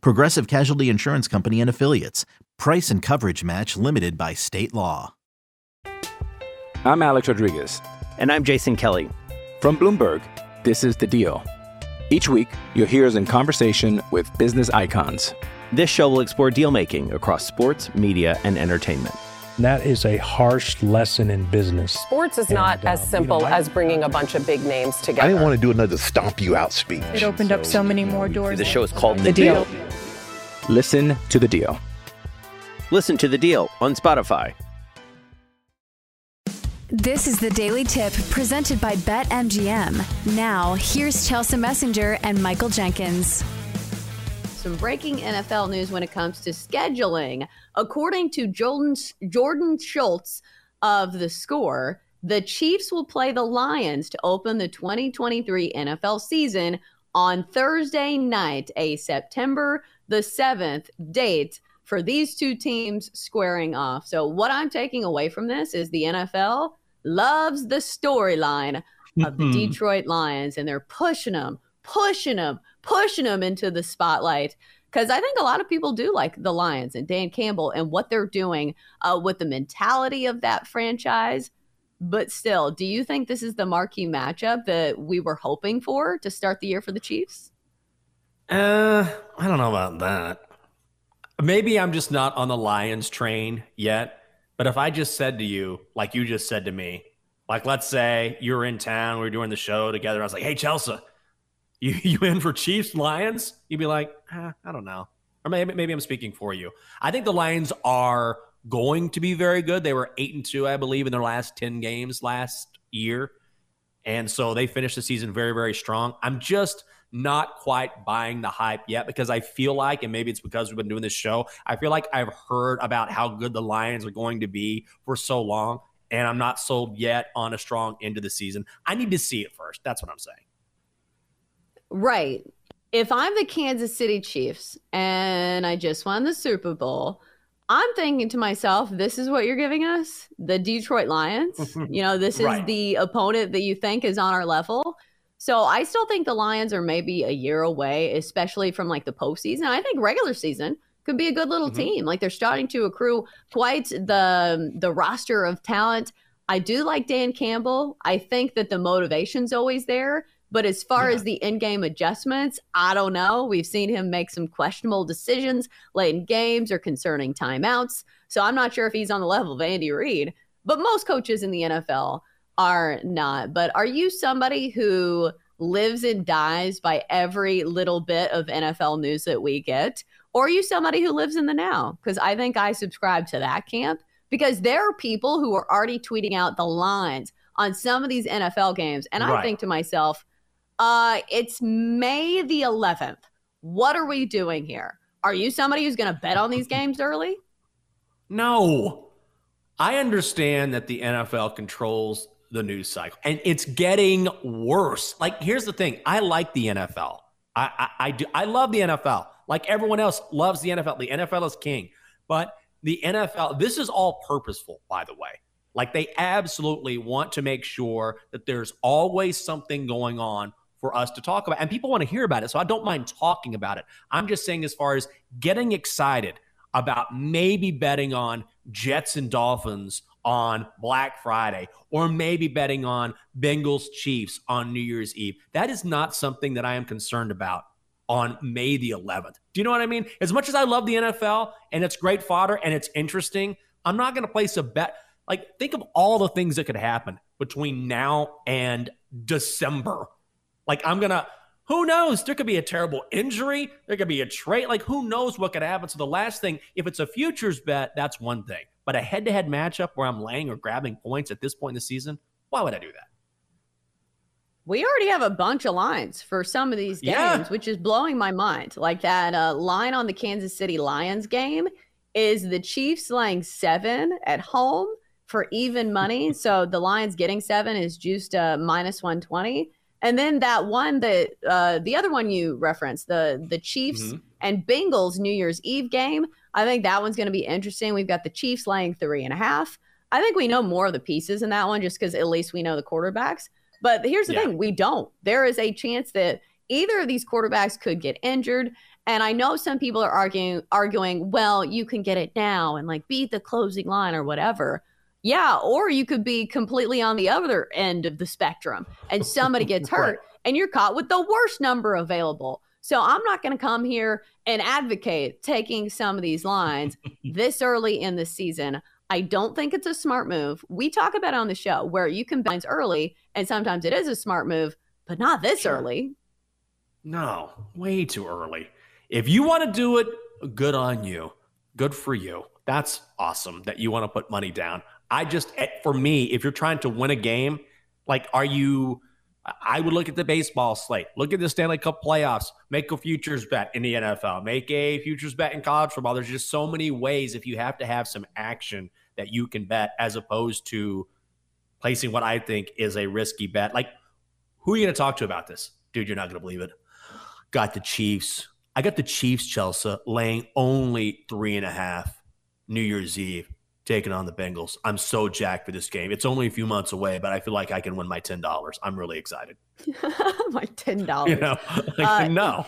Progressive Casualty Insurance Company and Affiliates. Price and coverage match limited by state law. I'm Alex Rodriguez. And I'm Jason Kelly. From Bloomberg, this is The Deal. Each week, you'll hear us in conversation with business icons. This show will explore deal making across sports, media, and entertainment. That is a harsh lesson in business. Sports is not And, uh, as simple you know, as bringing a bunch of big names together. I didn't want to do another stomp you out speech. It opened up so many more doors. The show is called the deal. Listen to The Deal. Listen to the deal on Spotify. This is the Daily Tip presented by BetMGM. Now, here's Chelsea Messenger and Michael Jenkins. Some breaking NFL news when it comes to scheduling. According to Jordan, Jordan Schultz of The Score, the Chiefs will play the Lions to open the 2023 NFL season on Thursday night, a September the 7th date for these two teams squaring off. So, what I'm taking away from this is the NFL loves the storyline of the Detroit Lions, and they're pushing them, pushing them, pushing them into the spotlight. Because I think a lot of people do like the Lions and Dan Campbell and what they're doing uh, with the mentality of that franchise. But still, do you think this is the marquee matchup that we were hoping for to start the year for the Chiefs? Uh, I don't know about that. Maybe I'm just not on the Lions train yet. But if I just said to you, like you just said to me, like let's say you were in town, we were doing the show together. I was like, "Hey, Chelsea, you you in for Chiefs Lions?" You'd be like, eh, "I don't know," or maybe maybe I'm speaking for you. I think the Lions are going to be very good. They were eight and two, I believe, in their last ten games last year, and so they finished the season very very strong. I'm just not quite buying the hype yet because I feel like, and maybe it's because we've been doing this show, I feel like I've heard about how good the Lions are going to be for so long, and I'm not sold yet on a strong end of the season. I need to see it first. That's what I'm saying. Right. If I'm the Kansas City Chiefs and I just won the Super Bowl, I'm thinking to myself, this is what you're giving us? The Detroit Lions? you know, this is Right. the opponent that you think is on our level. So I still think the Lions are maybe a year away, especially from like the postseason. I think regular season could be a good little Mhm. team. Like they're starting to accrue quite the the roster of talent. I do like Dan Campbell. I think that the motivation's always there. But as far Yeah. as the in-game adjustments, I don't know. We've seen him make some questionable decisions late in games or concerning timeouts. So I'm not sure if he's on the level of Andy Reid. But most coaches in the NFL are not. But are you somebody who lives and dies by every little bit of NFL news that we get? Or are you somebody who lives in the now? Because I think I subscribe to that camp because there are people who are already tweeting out the lines on some of these NFL games. And I think to myself, uh, it's May the 11th. What are we doing here? Are you somebody who's going to bet on these games early? No. I understand that the NFL controls the news cycle and it's getting worse. Like, here's the thing I like the NFL. I, I, I do. I love the NFL. Like everyone else loves the NFL. The NFL is king. But the NFL, this is all purposeful, by the way. Like they absolutely want to make sure that there's always something going on for us to talk about. And people want to hear about it. So I don't mind talking about it. I'm just saying, as far as getting excited about maybe betting on Jets and Dolphins on Black Friday, or maybe betting on Bengals Chiefs on New Year's Eve. That is not something that I am concerned about on May the 11th. Do you know what I mean? As much as I love the NFL and it's great fodder and it's interesting, I'm not going to place a bet. Like, think of all the things that could happen between now and December. Like, I'm going to, who knows? There could be a terrible injury. There could be a trade. Like, who knows what could happen? So, the last thing, if it's a futures bet, that's one thing. But a head to head matchup where I'm laying or grabbing points at this point in the season, why would I do that? We already have a bunch of lines for some of these games, Yeah. which is blowing my mind. Like that uh, line on the Kansas City Lions game is the Chiefs laying seven at home for even money. So the Lions getting seven is juiced uh, minus 120. And then that one that uh, the other one you referenced, the the Chiefs mm-hmm. and Bengals New Year's Eve game. I think that one's going to be interesting. We've got the Chiefs laying three and a half. I think we know more of the pieces in that one just because at least we know the quarterbacks. But here's the yeah. thing we don't. There is a chance that either of these quarterbacks could get injured. And I know some people are arguing arguing, well, you can get it now and like beat the closing line or whatever. Yeah, or you could be completely on the other end of the spectrum and somebody gets hurt and you're caught with the worst number available. So I'm not going to come here and advocate taking some of these lines this early in the season. I don't think it's a smart move. We talk about on the show where you can bounce early and sometimes it is a smart move, but not this sure. early. No, way too early. If you want to do it, good on you. Good for you. That's awesome that you want to put money down. I just, eh, for me, if you're trying to win a game, like, are you? I would look at the baseball slate, look at the Stanley Cup playoffs, make a futures bet in the NFL, make a futures bet in college football. There's just so many ways if you have to have some action that you can bet as opposed to placing what I think is a risky bet. Like, who are you going to talk to about this? Dude, you're not going to believe it. Got the Chiefs. I got the Chiefs, Chelsea, laying only three and a half New Year's Eve taking on the Bengals. I'm so jacked for this game. It's only a few months away, but I feel like I can win my ten dollars. I'm really excited. my ten dollars. You know, like, uh, no.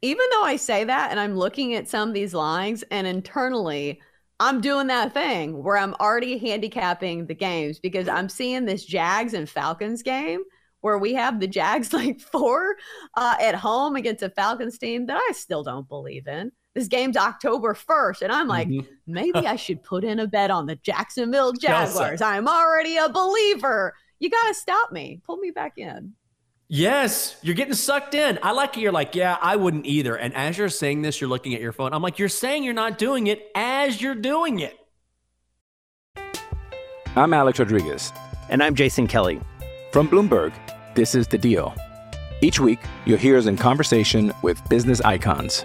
Even though I say that, and I'm looking at some of these lines, and internally, I'm doing that thing where I'm already handicapping the games because I'm seeing this Jags and Falcons game where we have the Jags like four uh, at home against a Falcons team that I still don't believe in this game's October 1st. And I'm like, mm-hmm. maybe I should put in a bet on the Jacksonville Jaguars. I'm already a believer. You got to stop me, pull me back in. Yes, you're getting sucked in. I like it. You're like, yeah, I wouldn't either. And as you're saying this, you're looking at your phone. I'm like, you're saying you're not doing it as you're doing it. I'm Alex Rodriguez. And I'm Jason Kelly. From Bloomberg, this is The Deal. Each week, you'll hear us in conversation with business icons.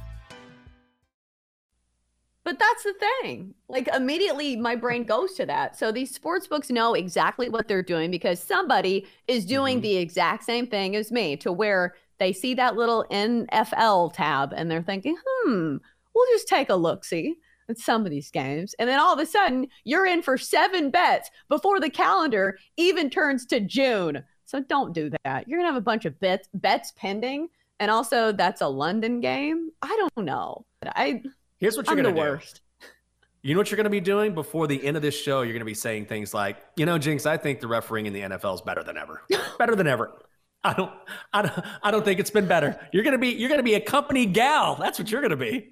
But that's the thing. Like immediately my brain goes to that. So these sports books know exactly what they're doing because somebody is doing mm-hmm. the exact same thing as me to where they see that little NFL tab and they're thinking, hmm, we'll just take a look see at some of these games. And then all of a sudden you're in for seven bets before the calendar even turns to June. So don't do that. You're gonna have a bunch of bets bets pending. And also that's a London game. I don't know. I Here's what you're going to do. Worst. You know what you're going to be doing before the end of this show? You're going to be saying things like, you know, Jenks, I think the refereeing in the NFL is better than ever. better than ever. I don't, I don't, I don't think it's been better. You're going to be, you're going to be a company gal. That's what you're going to be.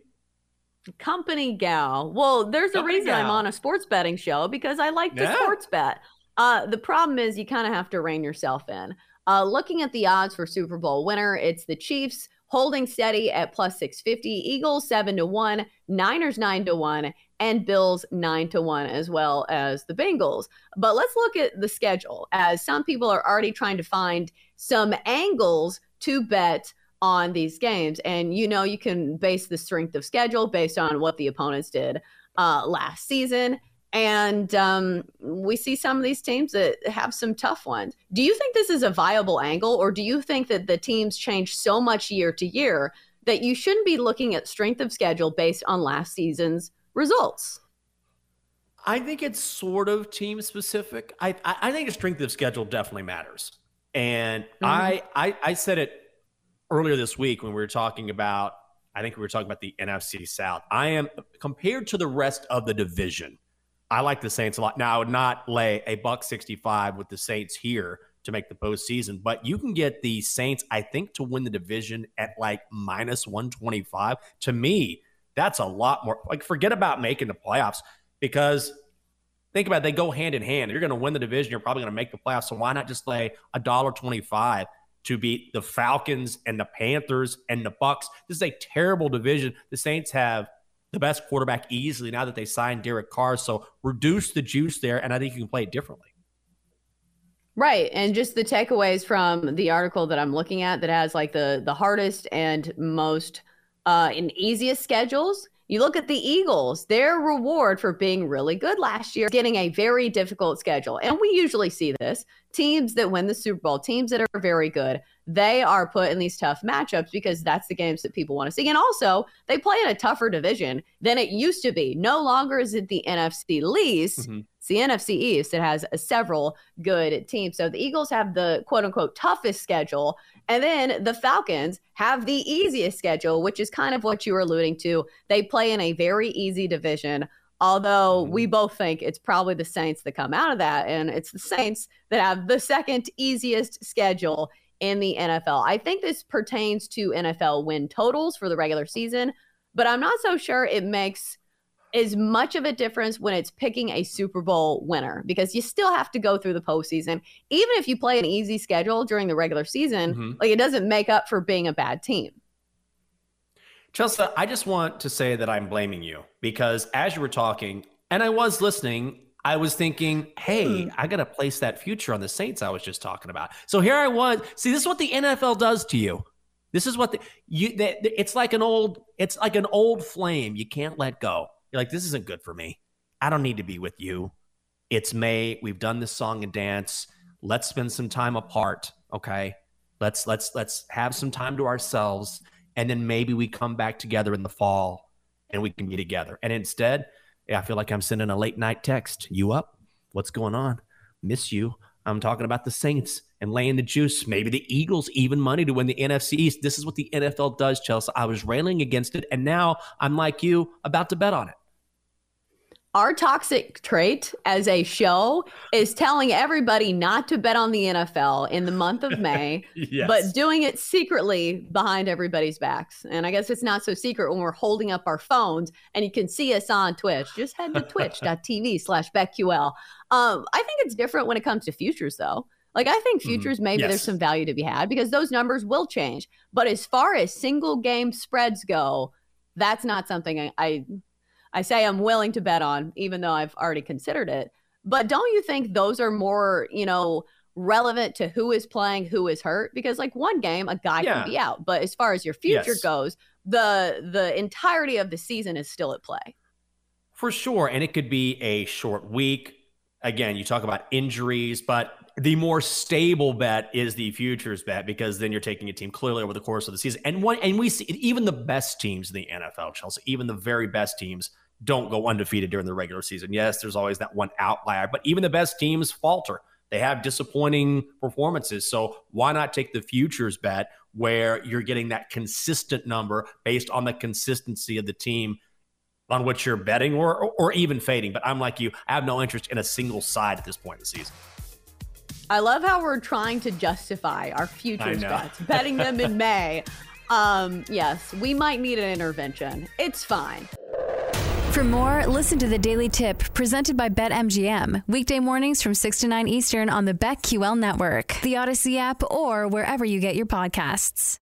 Company gal. Well, there's company a reason gal. I'm on a sports betting show because I like to yeah. sports bet. Uh, the problem is you kind of have to rein yourself in. Uh, looking at the odds for Super Bowl winner, it's the Chiefs holding steady at plus 650. Eagles 7 to 1, Niners 9 to 1, and Bills 9 to 1 as well as the Bengals. But let's look at the schedule as some people are already trying to find some angles to bet on these games. And you know, you can base the strength of schedule based on what the opponents did uh, last season. And um, we see some of these teams that have some tough ones. Do you think this is a viable angle, or do you think that the teams change so much year to year that you shouldn't be looking at strength of schedule based on last season's results? I think it's sort of team specific. I I think the strength of schedule definitely matters, and mm-hmm. I, I I said it earlier this week when we were talking about. I think we were talking about the NFC South. I am compared to the rest of the division. I like the Saints a lot. Now, I would not lay a buck 65 with the Saints here to make the postseason, but you can get the Saints, I think, to win the division at like minus 125. To me, that's a lot more. Like, forget about making the playoffs because think about it, they go hand in hand. You're going to win the division. You're probably going to make the playoffs. So why not just lay a dollar 25 to beat the Falcons and the Panthers and the Bucs? This is a terrible division. The Saints have the best quarterback easily now that they signed Derek Carr. So reduce the juice there, and I think you can play it differently. Right. And just the takeaways from the article that I'm looking at that has like the the hardest and most uh and easiest schedules. You look at the Eagles, their reward for being really good last year, getting a very difficult schedule. And we usually see this. Teams that win the Super Bowl, teams that are very good, they are put in these tough matchups because that's the games that people want to see. And also, they play in a tougher division than it used to be. No longer is it the NFC least. Mm-hmm. It's the NFC East. It has several good teams. So the Eagles have the quote unquote toughest schedule. And then the Falcons have the easiest schedule, which is kind of what you were alluding to. They play in a very easy division. Although mm-hmm. we both think it's probably the Saints that come out of that, and it's the Saints that have the second easiest schedule in the NFL. I think this pertains to NFL win totals for the regular season, but I'm not so sure it makes as much of a difference when it's picking a Super Bowl winner because you still have to go through the postseason. Even if you play an easy schedule during the regular season, mm-hmm. like it doesn't make up for being a bad team. Chelsea, I just want to say that I'm blaming you because as you were talking, and I was listening, I was thinking, hey, hmm. I got to place that future on the Saints I was just talking about. So here I was. See, this is what the NFL does to you. This is what the, you. The, it's like an old. It's like an old flame. You can't let go. You're like, this isn't good for me. I don't need to be with you. It's May. We've done this song and dance. Let's spend some time apart. Okay. Let's let's let's have some time to ourselves, and then maybe we come back together in the fall, and we can be together. And instead, I feel like I'm sending a late night text. You up? What's going on? Miss you. I'm talking about the Saints and laying the juice. Maybe the Eagles even money to win the NFC East. This is what the NFL does, Chelsea. I was railing against it, and now I'm like you, about to bet on it our toxic trait as a show is telling everybody not to bet on the NFL in the month of May, yes. but doing it secretly behind everybody's backs. And I guess it's not so secret when we're holding up our phones and you can see us on Twitch. Just head to twitch.tv slash BetQL. Um, I think it's different when it comes to futures, though. Like, I think mm-hmm. futures, mm, maybe yes. there's some value to be had because those numbers will change. But as far as single game spreads go, that's not something I, I I say I'm willing to bet on, even though I've already considered it. But don't you think those are more, you know, relevant to who is playing, who is hurt? Because like one game, a guy yeah. can be out, but as far as your future yes. goes, the the entirety of the season is still at play. For sure, and it could be a short week. Again, you talk about injuries, but the more stable bet is the futures bet because then you're taking a team clearly over the course of the season. And one and we see even the best teams in the NFL, Chelsea, even the very best teams don't go undefeated during the regular season. Yes, there's always that one outlier, but even the best teams falter. They have disappointing performances. So why not take the futures bet where you're getting that consistent number based on the consistency of the team on which you're betting or, or, or even fading? But I'm like you, I have no interest in a single side at this point in the season. I love how we're trying to justify our futures bets, betting them in May. Um, yes, we might need an intervention. It's fine. For more, listen to the Daily Tip presented by BetMGM. Weekday mornings from 6 to 9 Eastern on the BetQL network, the Audacy app, or wherever you get your podcasts.